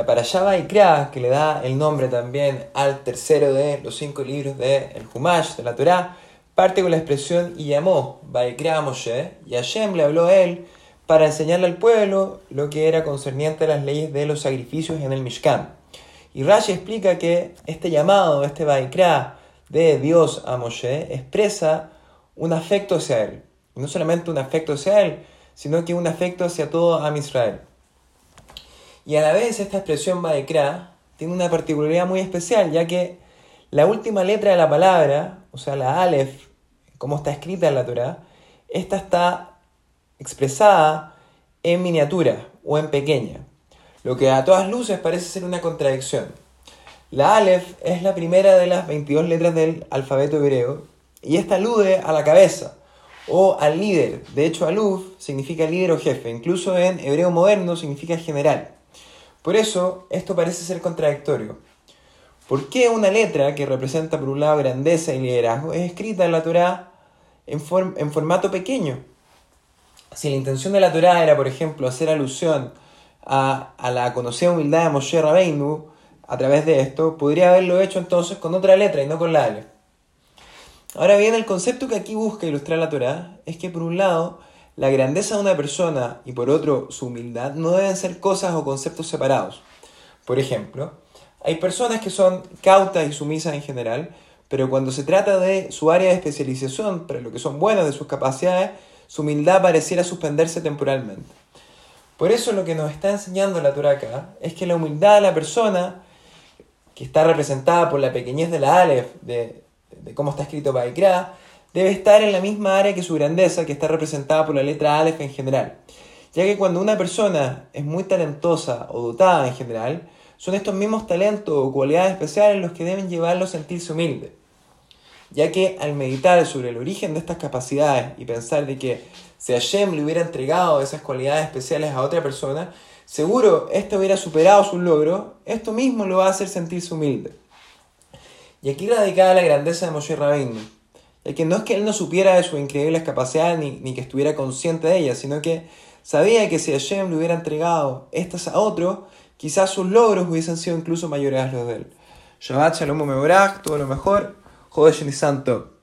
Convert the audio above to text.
La Parashá que le da el nombre también al tercero de los cinco libros del el Humash, de la Torá, parte con la expresión y llamó Baikra Moshe, y Hashem le habló a él para enseñarle al pueblo lo que era concerniente a las leyes de los sacrificios en el Mishkan. Y Rashi explica que este llamado, este Baikra de Dios a Moshe, expresa un afecto hacia él. No solamente un afecto hacia él, sino que un afecto hacia todo a Israel. Y a la vez esta expresión Baikra tiene una particularidad muy especial, ya que la última letra de la palabra, o sea, la Aleph, como está escrita en la Torah, esta está expresada en miniatura o en pequeña, lo que a todas luces parece ser una contradicción. La Aleph es la primera de las 22 letras del alfabeto hebreo y esta alude a la cabeza o al líder. De hecho, Aluf significa líder o jefe, incluso en hebreo moderno significa general. Por eso, esto parece ser contradictorio. ¿Por qué una letra que representa por un lado grandeza y liderazgo es escrita en la Torá en, en formato pequeño? Si la intención de la Torá era, por ejemplo, hacer alusión a, a la conocida humildad de Moshe Rabbeinu a través de esto, podría haberlo hecho entonces con otra letra y no con la Ale. Ahora bien, el concepto que aquí busca ilustrar la Torá es que por un lado la grandeza de una persona y por otro su humildad no deben ser cosas o conceptos separados. Por ejemplo, hay personas que son cautas y sumisas en general, pero cuando se trata de su área de especialización, para lo que son buenas de sus capacidades, su humildad pareciera suspenderse temporalmente. Por eso lo que nos está enseñando la Torah acá es que la humildad de la persona, que está representada por la pequeñez de la Aleph, de, de cómo está escrito Baikra, debe estar en la misma área que su grandeza, que está representada por la letra Aleph en general. Ya que cuando una persona es muy talentosa o dotada en general, son estos mismos talentos o cualidades especiales los que deben llevarlo a sentirse humilde. Ya que al meditar sobre el origen de estas capacidades y pensar de que si Hashem le hubiera entregado esas cualidades especiales a otra persona, seguro éste hubiera superado su logro, esto mismo lo va a hacer sentirse humilde. Y aquí radicada la grandeza de Moshe Rabbeinu, ya que no es que él no supiera de sus increíbles capacidades ni, que estuviera consciente de ellas, sino que sabía que si Hashem le hubiera entregado estas a otro, quizás sus logros hubiesen sido incluso mayores a los de él. Shabbat Shalom Mevorach, todo lo mejor, Jodesh Santo.